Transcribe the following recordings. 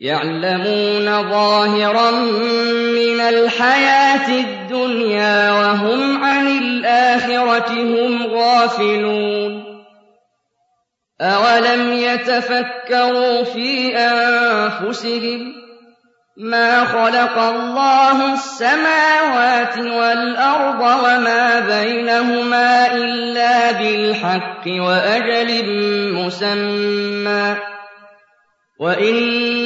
يعلمون ظاهرا من الحياة الدنيا وهم عن الآخرة هم غافلون. أولم يتفكروا في أنفسهم مَا خَلَقَ اللَّهُ السَّمَاوَاتِ وَالْأَرْضَ وَمَا بَيْنَهُمَا إِلَّا بِالْحَقِّ وَأَجَلٍ مُّسَمًّى ۗ. وَإِنَّ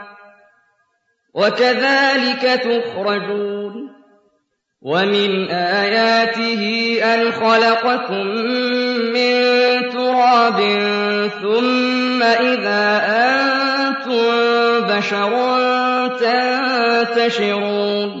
وَكَذَٰلِكَ تُخْرَجُونَ وَمِنْ آيَاتِهِ أَنْ خَلَقَكُم مِّن تُرَابٍ ثُمَّ إِذَا أَنتُم بَشَرٌ تَنتَشِرُونَ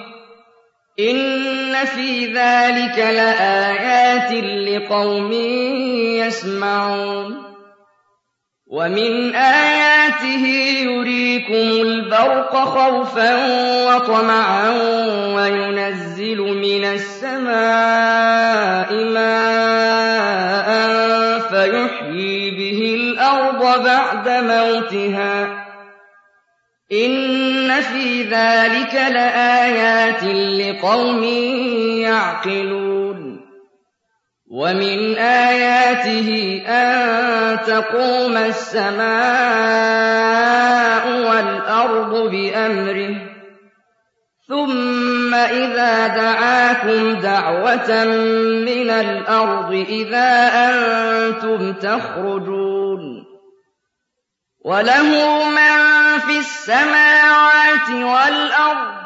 إِنَّ فِي ذَٰلِكَ لَآيَاتٍ لِّقَوْمٍ يَسْمَعُونَ وَمِنْ آيَاتِهِ يُرِيكُمُ الْبَرْقَ خَوْفًا وَطَمَعًا وَيُنَزِّلُ مِنَ السَّمَاءِ مَاءً فَيُحْيِي بِهِ الْأَرْضَ بَعْدَ مَوْتِهَا ۚ إِنَّ فِي ذَٰلِكَ لَآيَاتٍ لِّقَوْمٍ يَعْقِلُونَ وَمِنْ آيَاتِهِ أَن تَقُومَ السَّمَاءُ وَالْأَرْضُ بِأَمْرِهِ ۚ ثُمَّ إِذَا دَعَاكُمْ دَعْوَةً مِّنَ الْأَرْضِ إِذَا أَنتُمْ تَخْرُجُونَ وَلَهُ مَن فِي السَّمَاوَاتِ وَالْأَرْضِ ۖ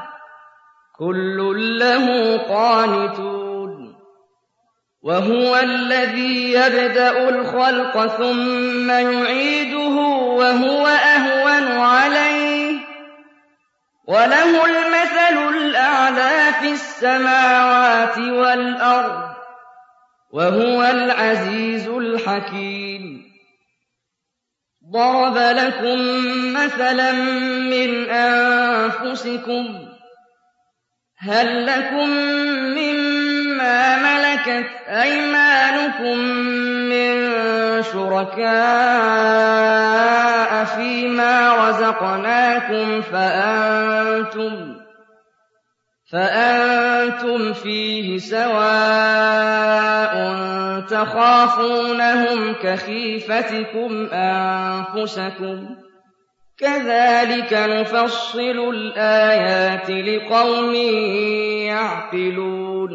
كُلٌّ لَّهُ قَانِتُونَ. وَهُوَ الَّذِي يَبْدَأُ الْخَلْقَ ثُمَّ يُعِيدُهُ وَهُوَ أَهْوَنُ عَلَيْهِ ۚ. وَلَهُ الْمَثَلُ الْأَعْلَىٰ فِي السَّمَاوَاتِ وَالْأَرْضِ ۚ وَهُوَ الْعَزِيزُ الْحَكِيمُ. ضَرَبَ لَكُم مَّثَلًا مِّنْ أَنفُسِكُمْ ۖ هَل لَّكُم مِّمَّا مَلَكَتْ أَيْمَانُكُم مِّن شُرَكَاءَ فِيمَا رَزَقْنَاكُمْ فَأَنتُمْ فِيهِ سَوَاءٌ تَخَافُونَهُمْ كَخِيفَتِكُمْ أَنفُسَكُمْ ۚ كَذَٰلِكَ نُفَصِّلُ الْآيَاتِ لِقَوْمٍ يَعْقِلُونَ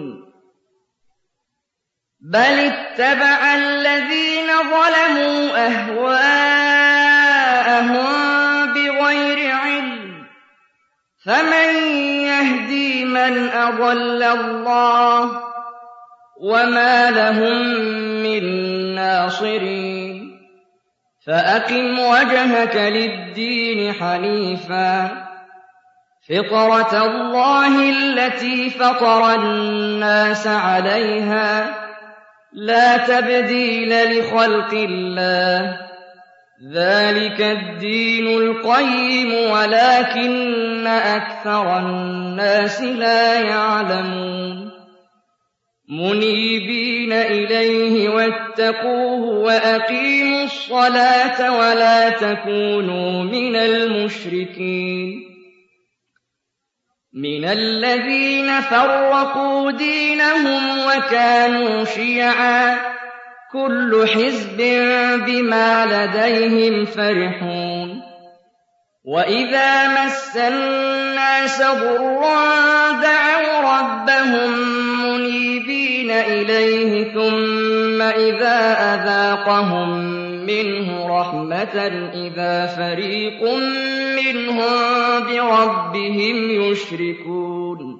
بَلِ اتَّبَعَ الَّذِينَ ظَلَمُوا أَهْوَاءَهُم بِغَيْرِ عِلْمٍ ۖ فَمَن مَنْ أَضَلَّ اللَّهُ ۖ وَمَا لَهُم مِّن نَّاصِرِينَ فَأَقِمْ وَجْهَكَ لِلدِّينِ حَنِيفًا ۚ فِطْرَتَ اللَّهِ الَّتِي فَطَرَ النَّاسَ عَلَيْهَا ۚ لَا تَبْدِيلَ لِخَلْقِ اللَّهِ ۚ ذَٰلِكَ الدِّينُ الْقَيِّمُ وَلَٰكِنَّ أَكْثَرَ النَّاسِ لَا يَعْلَمُونَ مُنِيبِينَ إِلَيْهِ وَاتَّقُوهُ وَأَقِيمُوا الصَّلَاةَ وَلَا تَكُونُوا مِنَ الْمُشْرِكِينَ مِنَ الَّذِينَ فَرَّقُوا دِينَهُمْ وَكَانُوا شِيَعًا ۖ كُلُّ حِزْبٍ بِمَا لَدَيْهِمْ فَرِحُونَ. وَإِذَا مَسَّ النَّاسَ ضُرٌّ دَعَوْا رَبَّهُم مُّنِيبِينَ إِلَيْهِ ثُمَّ إِذَا أَذَاقَهُم مِّنْهُ رَحْمَةً إِذَا فَرِيقٌ مِّنْهُم بِرَبِّهِمْ يُشْرِكُونَ.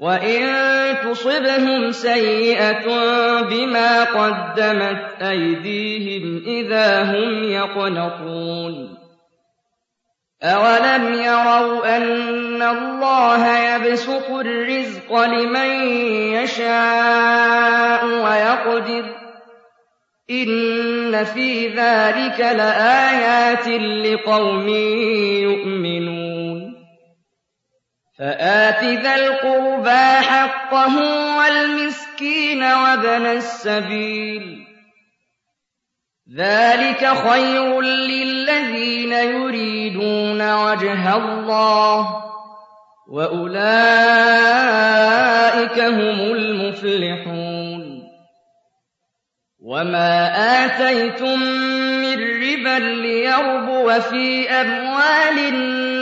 وَإِن تُصِبْهُمْ سَيِّئَةٌ بِمَا قَدَّمَتْ أَيْدِيهِمْ إِذَا هُمْ يَقْنَطُونَ أَوَلَمْ يَرَوْا أَنَّ اللَّهَ يَبْسُطُ الرِّزْقَ لِمَن يَشَاءُ وَيَقْدِرُ ۚ إِنَّ فِي ذَٰلِكَ لَآيَاتٍ لِّقَوْمٍ يُؤْمِنُونَ فآت ذا القربى حقه والمسكين وابن السبيل. ذلك خير للذين يريدون وجه الله وأولئك هم المفلحون. وما آتيتم من ربا ليربو في أموال الناس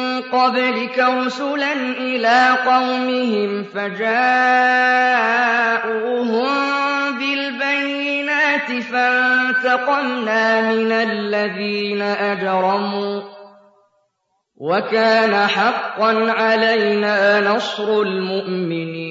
قبلك رسلا إلى قومهم فجاءوهم بالبينات فانتقمنا من الذين أجرموا وكان حقا علينا نصر المؤمنين.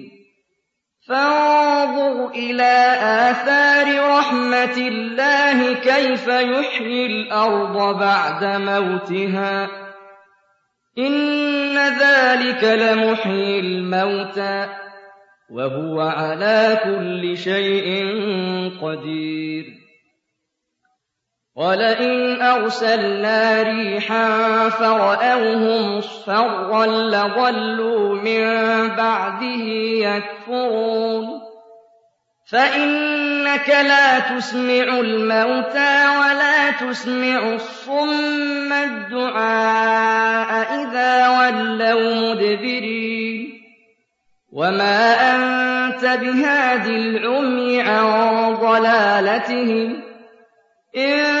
فانظر إلى آثار رحمة الله كيف يحيي الأرض بعد موتها. إن ذلك لمحيي الموتى وهو على كل شيء قدير. وَلَئِنْ أَرْسَلْنَا رِيحًا فَرَأَوْهُ مُصْفَرًّا لَّظَلُّوا مِن بَعْدِهِ يَكْفُرُونَ فَإِنَّكَ لَا تُسْمِعُ الْمَوْتَىٰ وَلَا تُسْمِعُ الصُّمَّ الدُّعَاءَ إِذَا وَلَّوْا مُدْبِرِينَ وَمَا أَنتَ بِهَادِ الْعُمْيِ عَن ضَلَالَتِهِمْ إِن